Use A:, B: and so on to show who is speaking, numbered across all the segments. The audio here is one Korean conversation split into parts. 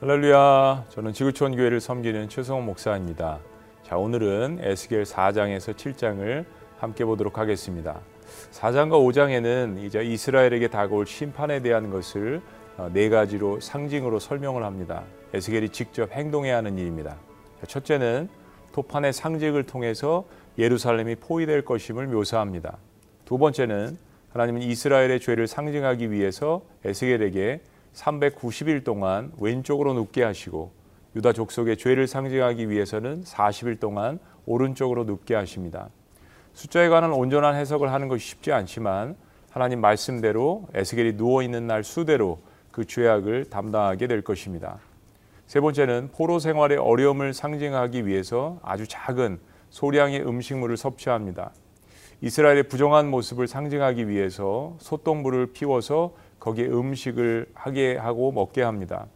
A: 할렐루야. 저는 지구촌 교회를 섬기는 최성호 목사입니다. 자, 오늘은 에스겔 4장에서 7장을 함께 보도록 하겠습니다. 4장과 5장에는 이제 이스라엘에게 다가올 심판에 대한 것을 어, 네 가지로 상징으로 설명을 합니다. 에스겔이 직접 행동해야 하는 일입니다. 첫째는 토판의 상징을 통해서 예루살렘이 포위될 것임을 묘사합니다. 두 번째는 하나님은 이스라엘의 죄를 상징하기 위해서 에스겔에게 390일 동안 왼쪽으로 눕게 하시고 유다 족속의 죄를 상징하기 위해서는 40일 동안 오른쪽으로 눕게 하십니다. 숫자에 관한 온전한 해석을 하는 것이 쉽지 않지만 하나님 말씀대로 에스겔이 누워 있는 날 수대로 그 죄악을 담당하게 될 것입니다. 세 번째는 포로 생활의 어려움을 상징하기 위해서 아주 작은 소량의 음식물을 섭취합니다. 이스라엘의 부정한 모습을 상징하기 위해서 소똥불을 피워서 거기에 음식을 하게 하고 먹게 합니다.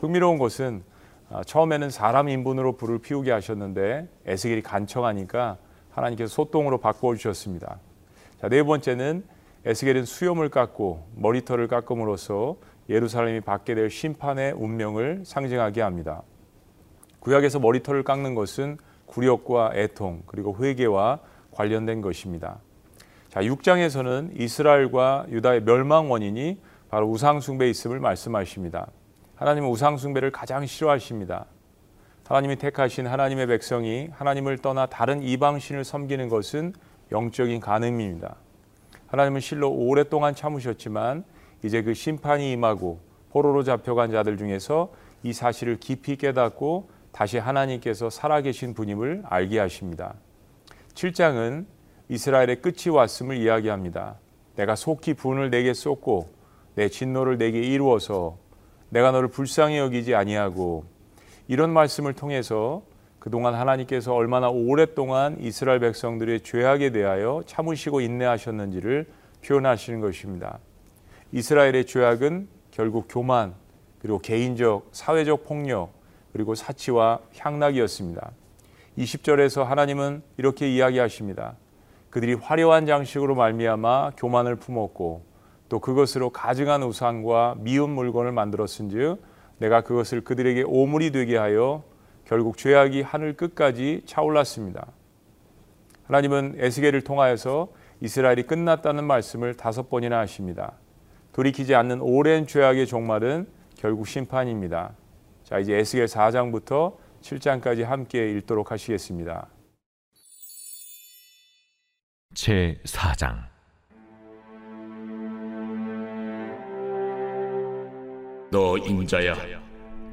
A: 흥미로운 것은 아, 처음에는 사람 인분으로 불을 피우게 하셨는데 에스겔이 간청하니까 하나님께서 소똥으로 바꾸어 주셨습니다. 자, 네 번째는 에스겔은 수염을 깎고 머리털을 깎음으로써 예루살렘이 받게 될 심판의 운명을 상징하게 합니다. 구약에서 머리털을 깎는 것은 굴욕과 애통 그리고 회개와 관련된 것입니다. 자, 6장에서는 이스라엘과 유다의 멸망 원인이 바로 우상숭배에 있음을 말씀하십니다. 하나님은 우상숭배를 가장 싫어하십니다. 하나님이 택하신 하나님의 백성이 하나님을 떠나 다른 이방신을 섬기는 것은 영적인 간음입니다. 하나님은 실로 오랫동안 참으셨지만 이제 그 심판이 임하고 포로로 잡혀간 자들 중에서 이 사실을 깊이 깨닫고 다시 하나님께서 살아계신 분임을 알게 하십니다. 7장은 이스라엘의 끝이 왔음을 이야기합니다. 내가 속히 분을 내게 쏟고 내 진노를 내게 이루어서 내가 너를 불쌍히 여기지 아니하고 이런 말씀을 통해서 그동안 하나님께서 얼마나 오랫동안 이스라엘 백성들의 죄악에 대하여 참으시고 인내하셨는지를 표현하시는 것입니다. 이스라엘의 죄악은 결국 교만, 그리고 개인적, 사회적 폭력, 그리고 사치와 향락이었습니다. 20절에서 하나님은 이렇게 이야기하십니다. 그들이 화려한 장식으로 말미암아 교만을 품었고 또 그것으로 가증한 우상과 미운 물건을 만들었은즉 내가 그것을 그들에게 오물이 되게 하여 결국 죄악이 하늘 끝까지 차올랐습니다. 하나님은 에스겔을 통하여서 이스라엘이 끝났다는 말씀을 다섯 번이나 하십니다. 돌이키지 않는 오랜 죄악의 종말은 결국 심판입니다. 자, 이제 에스겔 4장부터 7장까지 함께 읽도록 하시겠습니다.
B: 제 4장.
C: 너 인자야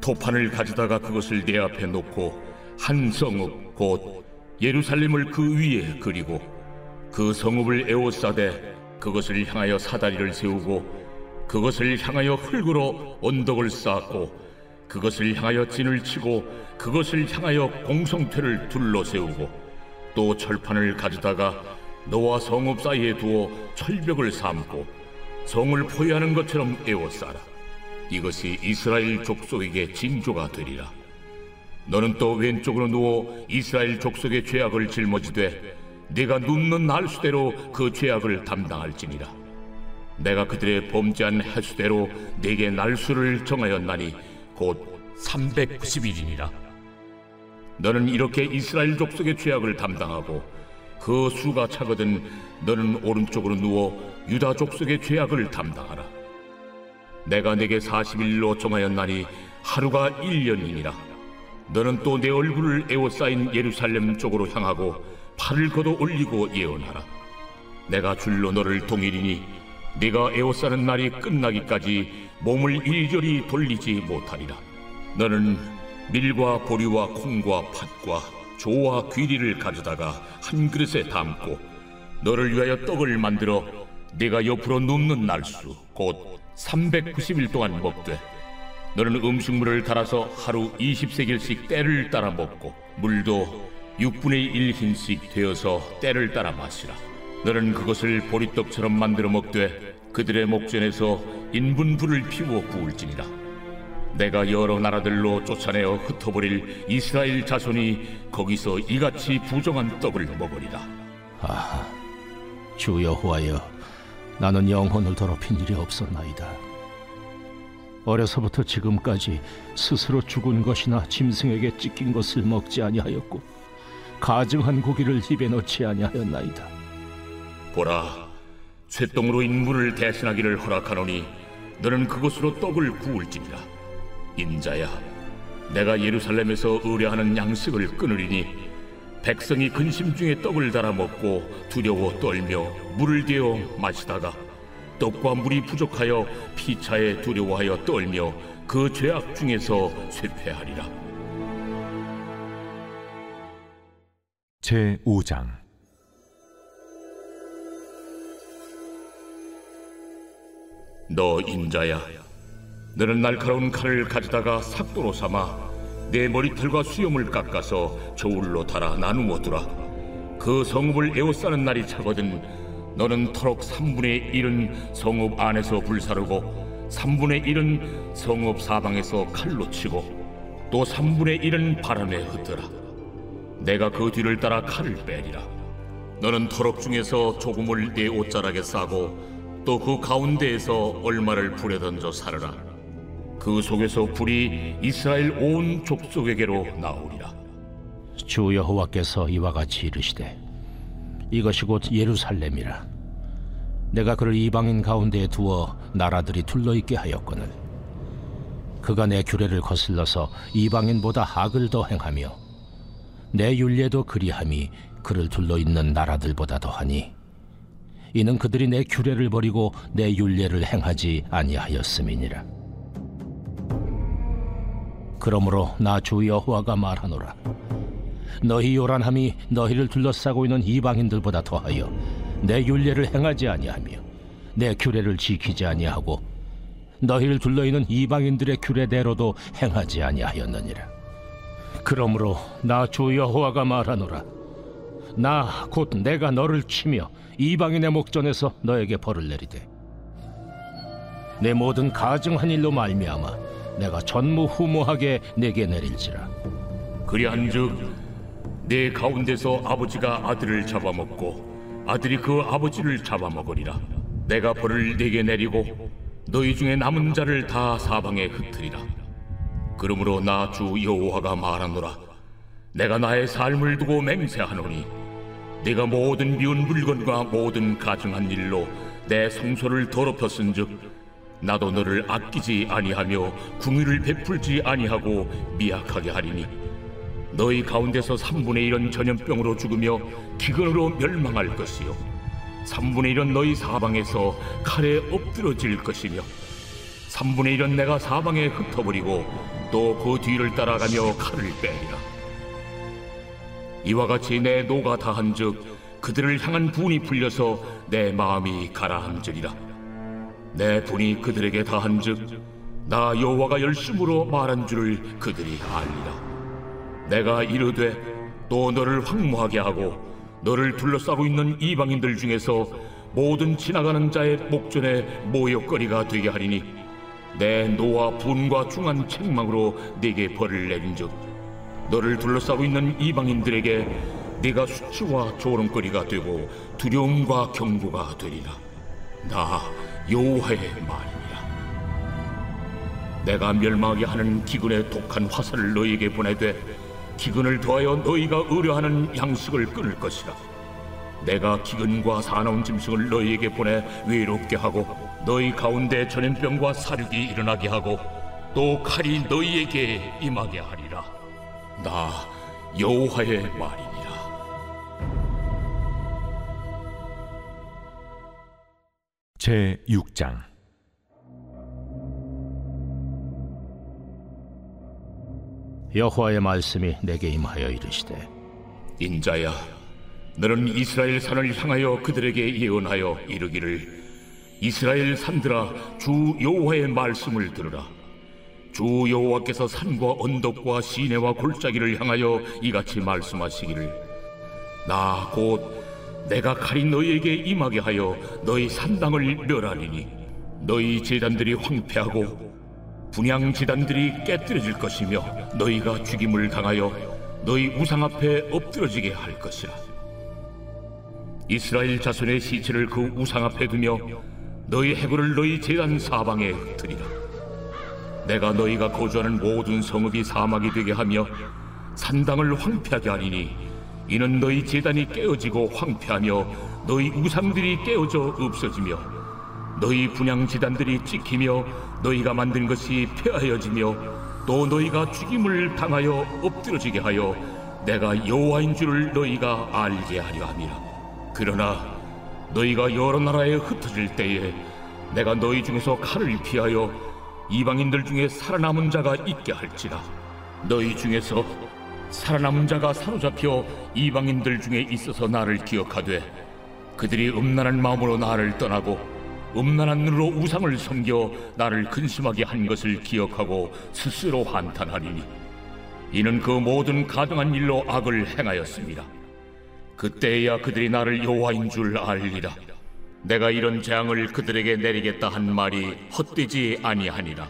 C: 토판을 가져다가 그것을 내 앞에 놓고 한 성읍 곧 예루살렘을 그 위에 그리고 그 성읍을 에워싸되 그것을 향하여 사다리를 세우고 그것을 향하여 흙으로 언덕을 쌓고 그것을 향하여 진을 치고 그것을 향하여 공성퇴를 둘러 세우고 또 철판을 가져다가 너와 성읍 사이에 두어 철벽을 삼고 성을 포위하는 것처럼 에워싸라. 이것이 이스라엘 족속에게 징조가 되리라. 너는 또 왼쪽으로 누워 이스라엘 족속의 죄악을 짊어지되 네가 눕는 날수대로 그 죄악을 담당할지니라. 내가 그들의 범죄한 해수대로 네게 날수를 정하였나니 곧 390일이니라. 너는 이렇게 이스라엘 족속의 죄악을 담당하고 그 수가 차거든 너는 오른쪽으로 누워 유다 족속의 죄악을 담당하라. 내가 내게 40일로 정하였나니 하루가 1년이니라. 너는 또 내 얼굴을 에워싸인 예루살렘 쪽으로 향하고 팔을 걷어 올리고 예언하라. 내가 줄로 너를 동일이니 네가 에워싸는 날이 끝나기까지 몸을 일절히 돌리지 못하리라. 너는 밀과 보리와 콩과 팥과 조와 귀리를 가져다가 한 그릇에 담고 너를 위하여 떡을 만들어 네가 옆으로 눕는 날수 곧 390일 동안 먹되 너는 음식물을 달아서 하루 20세겔씩 때를 따라 먹고 물도 6분의 1 흰씩 되어서 때를 따라 마시라. 너는 그것을 보리떡처럼 만들어 먹되 그들의 목전에서 인분불을 피워 구울지니라 내가 여러 나라들로 쫓아내어 흩어버릴 이스라엘 자손이 거기서 이같이 부정한 떡을 먹으리라
D: 아, 주 여호와여, 나는 영혼을 더럽힌 일이 없었나이다. 어려서부터 지금까지 스스로 죽은 것이나 짐승에게 찢긴 것을 먹지 아니하였고 가증한 고기를 입에 넣지 아니하였나이다.
C: 보라, 쇠똥으로 인물을 대신하기를 허락하노니 너는 그것으로 떡을 구울지니라. 인자야, 내가 예루살렘에서 의뢰하는 양식을 끊으리니 백성이 근심 중에 떡을 달아 먹고 두려워 떨며 물을 대어 마시다가 떡과 물이 부족하여 피차에 두려워하여 떨며 그 죄악 중에서 쇠퇴하리라.
B: 제 5장
C: 너 인자야, 너는 날카로운 칼을 가져다가 삭도로 삼아 내 머리털과 수염을 깎아서 저울로 달아 나누어 두라. 그 성읍을 에워싸는 날이 차거든 너는 터럭 3분의 1은 성읍 안에서 불사르고 3분의 1은 성읍 사방에서 칼로 치고 또 3분의 1은 바람에 흩어라. 내가 그 뒤를 따라 칼을 빼리라. 너는 터럭 중에서 조금을 내 옷자락에 싸고 또 그 가운데에서 얼마를 불에 던져 사르라. 그 속에서 불이 이스라엘 온 족속에게로 나오리라.
D: 주 여호와께서 이와 같이 이르시되 이것이 곧 예루살렘이라. 내가 그를 이방인 가운데에 두어 나라들이 둘러 있게 하였거늘. 그가 내 규례를 거슬러서 이방인보다 악을 더 행하며 내 율례도 그리함이 그를 둘러 있는 나라들보다 더하니 이는 그들이 내 규례를 버리고 내 율례를 행하지 아니하였음이니라 그러므로 나 주 여호와가 말하노라. 너희 요란함이 너희를 둘러싸고 있는 이방인들보다 더하여 내 율례를 행하지 아니하며 내 규례를 지키지 아니하고 너희를 둘러있는 이방인들의 규례대로도 행하지 아니하였느니라. 그러므로 나 주 여호와가 말하노라. 나 곧 내가 너를 치며 이방인의 목전에서 너에게 벌을 내리되 내 모든 가증한 일로 말미암아 내가 전무후무하게 내게 내릴지라
C: 그리한즉 내 가운데서 아버지가 아들을 잡아먹고 아들이 그 아버지를 잡아먹으리라. 내가 벌을 내게 내리고 너희 중에 남은 자를 다 사방에 흩으리라. 그러므로 나 주 여호와가 말하노라. 내가 나의 삶을 두고 맹세하노니 네가 모든 미운 물건과 모든 가증한 일로 내 성소를 더럽혔은즉 나도 너를 아끼지 아니하며 궁유를 베풀지 아니하고 미약하게 하리니 너희 가운데서 3분의 1은 전염병으로 죽으며 기근으로 멸망할 것이요. 3분의 1은 너희 사방에서 칼에 엎드러질 것이며 3분의 1은 내가 사방에 흩어버리고 또 그 뒤를 따라가며 칼을 빼리라. 이와 같이 내 노가 다한즉 그들을 향한 분이 풀려서 내 마음이 가라앉으리라 내 분이 그들에게 다한즉 나 여호와가 열심으로 말한 줄을 그들이 알리라. 내가 이르되 또 너를 황무하게 하고 너를 둘러싸고 있는 이방인들 중에서 모든 지나가는 자의 목전에 모욕거리가 되게 하리니 내 노와 분과 중한 책망으로 네게 벌을 내린즉 너를 둘러싸고 있는 이방인들에게 네가 수치와 조롱거리가 되고 두려움과 경고가 되리라. 나 여호와의 말이니라 내가 멸망하게 하는 기근의 독한 화살을 너에게 보내되 기근을 더하여 너희가 의뢰하는 양식을 끊을 것이라. 내가 기근과 사나운 짐승을 너희에게 보내 외롭게 하고 너희 가운데 전염병과 사륙이 일어나게 하고 또 칼이 너희에게 임하게 하리라. 나 여호와의 말이니
B: 제 6장
D: 여호와의 말씀이 내게 임하여 이르시되
C: 인자야, 너는 이스라엘 산을 향하여 그들에게 예언하여 이르기를 이스라엘 산들아 주 여호와의 말씀을 들으라. 주 여호와께서 산과 언덕과 시내와 골짜기를 향하여 이같이 말씀하시기를 나 곧 내가 칼이 너희에게 임하게 하여 너희 산당을 멸하리니 너희 제단들이 황폐하고 분양 지단들이 깨뜨려질 것이며 너희가 죽임을 당하여 너희 우상 앞에 엎드러지게 할 것이라. 이스라엘 자손의 시체를 그 우상 앞에 두며 너희 해골을 너희 제단 사방에 흩으리라. 내가 너희가 거주하는 모든 성읍이 사막이 되게 하며 산당을 황폐하게 하리니 이는 너희 재단이 깨어지고 황폐하며 너희 우상들이 깨어져 없어지며 너희 분양 재단들이 찍히며 너희가 만든 것이 폐하여지며 또 너희가 죽임을 당하여 엎드러지게 하여 내가 여호와인 줄을 너희가 알게 하려 함이라. 그러나 너희가 여러 나라에 흩어질 때에 내가 너희 중에서 칼을 피하여 이방인들 중에 살아남은 자가 있게 할지라. 너희 중에서 살아남은 자가 사로잡혀 이방인들 중에 있어서 나를 기억하되 그들이 음란한 마음으로 나를 떠나고 음란한 눈으로 우상을 섬겨 나를 근심하게 한 것을 기억하고 스스로 한탄하리니 이는 그 모든 가증한 일로 악을 행하였습니다. 그때야 그들이 나를 여호와인 줄 알리라. 내가 이런 재앙을 그들에게 내리겠다 한 말이 헛되지 아니하니라.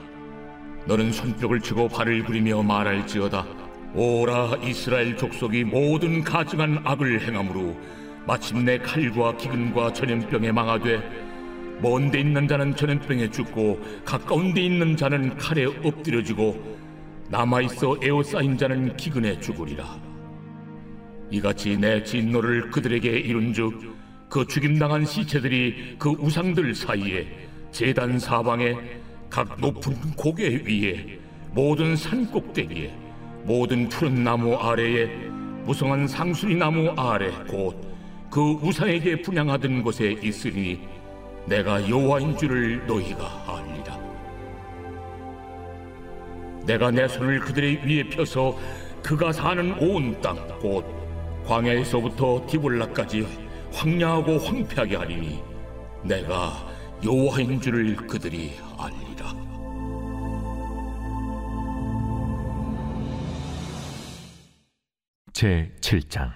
C: 너는 손뼉을 치고 발을 그리며 말할지어다. 오라 이스라엘 족속이 모든 가증한 악을 행함으로 마침내 칼과 기근과 전염병에 망하되 먼 데 있는 자는 전염병에 죽고 가까운 데 있는 자는 칼에 엎드려지고 남아 있어 에워싸인 자는 기근에 죽으리라. 이같이 내 진노를 그들에게 이룬즉 그 죽임당한 시체들이 그 우상들 사이에 제단 사방에 각 높은 고개 위에 모든 산 꼭대기에 모든 푸른 나무 아래에 무성한 상수리 나무 아래 곧 그 우상에게 분양하던 곳에 있으니 내가 여호와인 줄을 너희가 알리라. 내가 내 손을 그들의 위에 펴서 그가 사는 온 땅 곧 광야에서부터 디볼라까지 황량하고 황폐하게 하리니 내가 여호와인 줄을 그들이 알리
B: 제 7장.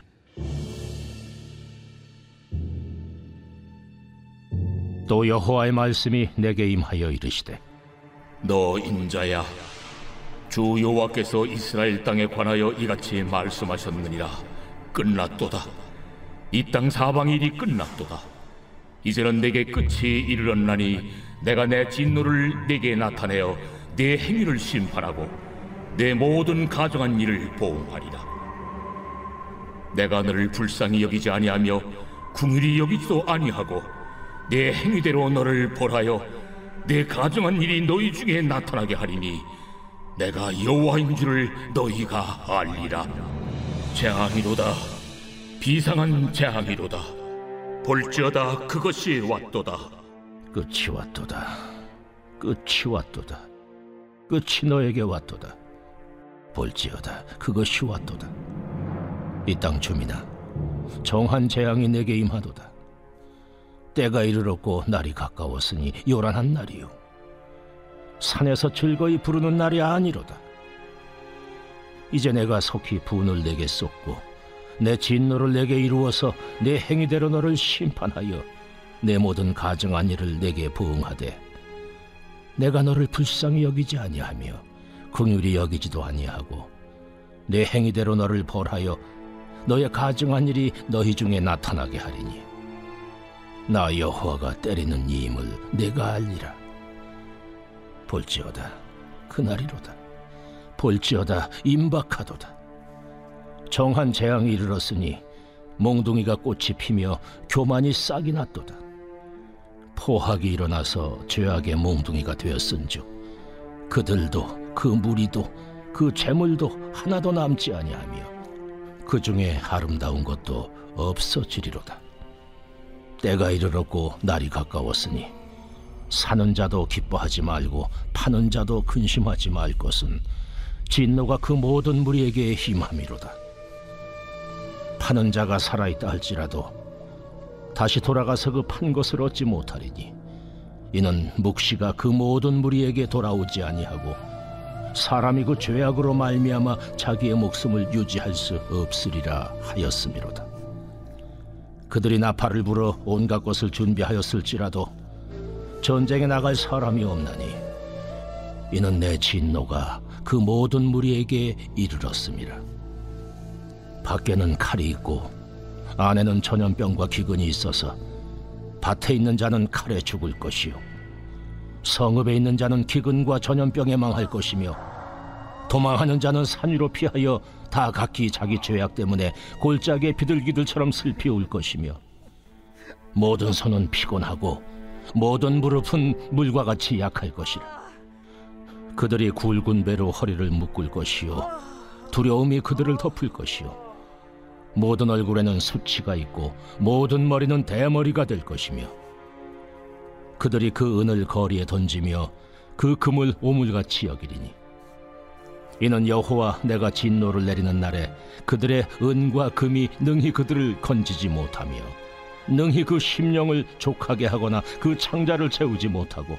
D: 또 여호와의 말씀이 내게 임하여 이르시되
C: 너 인자야 주 여호와께서 이스라엘 땅에 관하여 이같이 말씀하셨느니라. 끝났도다. 이 땅 사방 일이 끝났도다. 이제는 내게 끝이 이르렀나니 내가 내 진노를 내게 나타내어 내 행위를 심판하고 내 모든 가정한 일을 보응하리라 내가 너를 불쌍히 여기지 아니하며 궁일이 여기지도 아니하고 내 행위대로 너를 벌하여 내 가정한 일이 너희 중에 나타나게 하리니 내가 여호와인 줄을 너희가 알리라. 재앙이로다. 비상한 재앙이로다. 볼지어다 그것이 왔도다.
D: 끝이 왔도다. 끝이 왔도다. 끝이 너에게 왔도다. 볼지어다 그것이 왔도다 이 땅 주민아 정한 재앙이 내게 임하도다. 때가 이르렀고 날이 가까웠으니 요란한 날이요. 산에서 즐거이 부르는 날이 아니로다. 이제 내가 속히 분을 내게 쏟고 내 진노를 내게 이루어서 내 행위대로 너를 심판하여 내 모든 가정한 일을 내게 부응하되 내가 너를 불쌍히 여기지 아니하며 긍휼히 여기지도 아니하고 내 행위대로 너를 벌하여 너의 가정한 일이 너희 중에 나타나게 하리니 나 여호와가 때리는 이임을 내가 알리라. 볼지어다 그날이로다. 볼지어다 임박하도다. 정한 재앙이 이르렀으니 몽둥이가 꽃이 피며 교만이 싹이 났도다. 포학이 일어나서 죄악의 몽둥이가 되었은즉 그들도 그 무리도 그 재물도 하나도 남지 아니하며 그 중에 아름다운 것도 없어지리로다 때가 이르렀고 날이 가까웠으니 사는 자도 기뻐하지 말고 파는 자도 근심하지 말 것은 진노가 그 모든 무리에게 힘함이로다. 파는 자가 살아있다 할지라도 다시 돌아가서 그 판 것을 얻지 못하리니 이는 묵시가 그 모든 무리에게 돌아오지 아니하고 사람이 그 죄악으로 말미암아 자기의 목숨을 유지할 수 없으리라 하였음이로다. 그들이 나팔을 불어 온갖 것을 준비하였을지라도 전쟁에 나갈 사람이 없나니 이는 내 진노가 그 모든 무리에게 이르렀습니다. 밖에는 칼이 있고 안에는 전염병과 기근이 있어서 밭에 있는 자는 칼에 죽을 것이요 성읍에 있는 자는 기근과 전염병에 망할 것이며 도망하는 자는 산 위로 피하여 다 각기 자기 죄악 때문에 골짜기에 비둘기들처럼 슬피 울 것이며 모든 손은 피곤하고 모든 무릎은 물과 같이 약할 것이라. 그들이 굵은 배로 허리를 묶을 것이요 두려움이 그들을 덮을 것이요 모든 얼굴에는 수치가 있고 모든 머리는 대머리가 될 것이며 그들이 그 은을 거리에 던지며 그 금을 오물같이 여기리니. 이는 여호와 내가 진노를 내리는 날에 그들의 은과 금이 능히 그들을 건지지 못하며 능히 그 심령을 족하게 하거나 그 창자를 채우지 못하고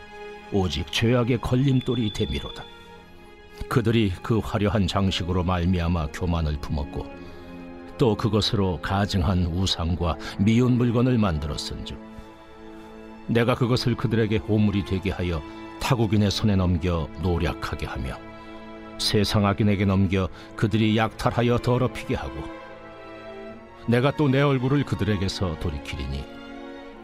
D: 오직 죄악의 걸림돌이 되미로다. 그들이 그 화려한 장식으로 말미암아 교만을 품었고 또 그것으로 가증한 우상과 미운 물건을 만들었은즉 내가 그것을 그들에게 오물이 되게 하여 타국인의 손에 넘겨 노략하게 하며 세상 악인에게 넘겨 그들이 약탈하여 더럽히게 하고 내가 또 내 얼굴을 그들에게서 돌이키리니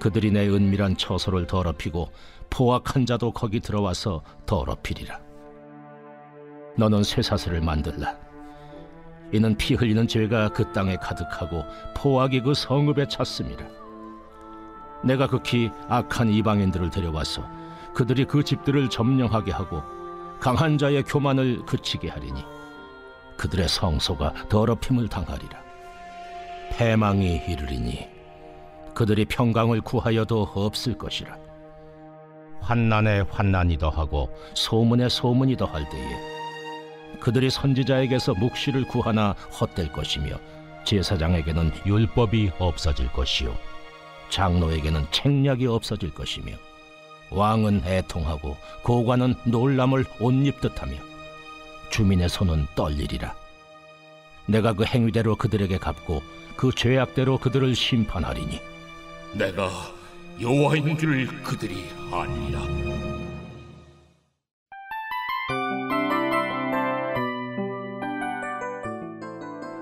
D: 그들이 내 은밀한 처소를 더럽히고 포악한 자도 거기 들어와서 더럽히리라. 너는 쇠사슬을 만들라. 이는 피 흘리는 죄가 그 땅에 가득하고 포악이 그 성읍에 찼음이라 내가 극히 악한 이방인들을 데려와서 그들이 그 집들을 점령하게 하고 강한 자의 교만을 그치게 하리니 그들의 성소가 더럽힘을 당하리라. 패망이 이르리니 그들이 평강을 구하여도 없을 것이라. 환난에 환난이 더하고 소문에 소문이 더할 때에 그들이 선지자에게서 묵시를 구하나 헛될 것이며 제사장에게는 율법이 없어질 것이요 장로에게는 책략이 없어질 것이며 왕은 애통하고 고관은 놀람을 옷 입듯하며 주민의 손은 떨리리라 내가 그 행위대로 그들에게 갚고 그 죄악대로 그들을 심판하리니
C: 내가 여호와인 줄을 그들이 아니라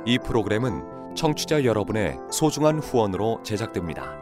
E: 이 프로그램은 청취자 여러분의 소중한 후원으로 제작됩니다.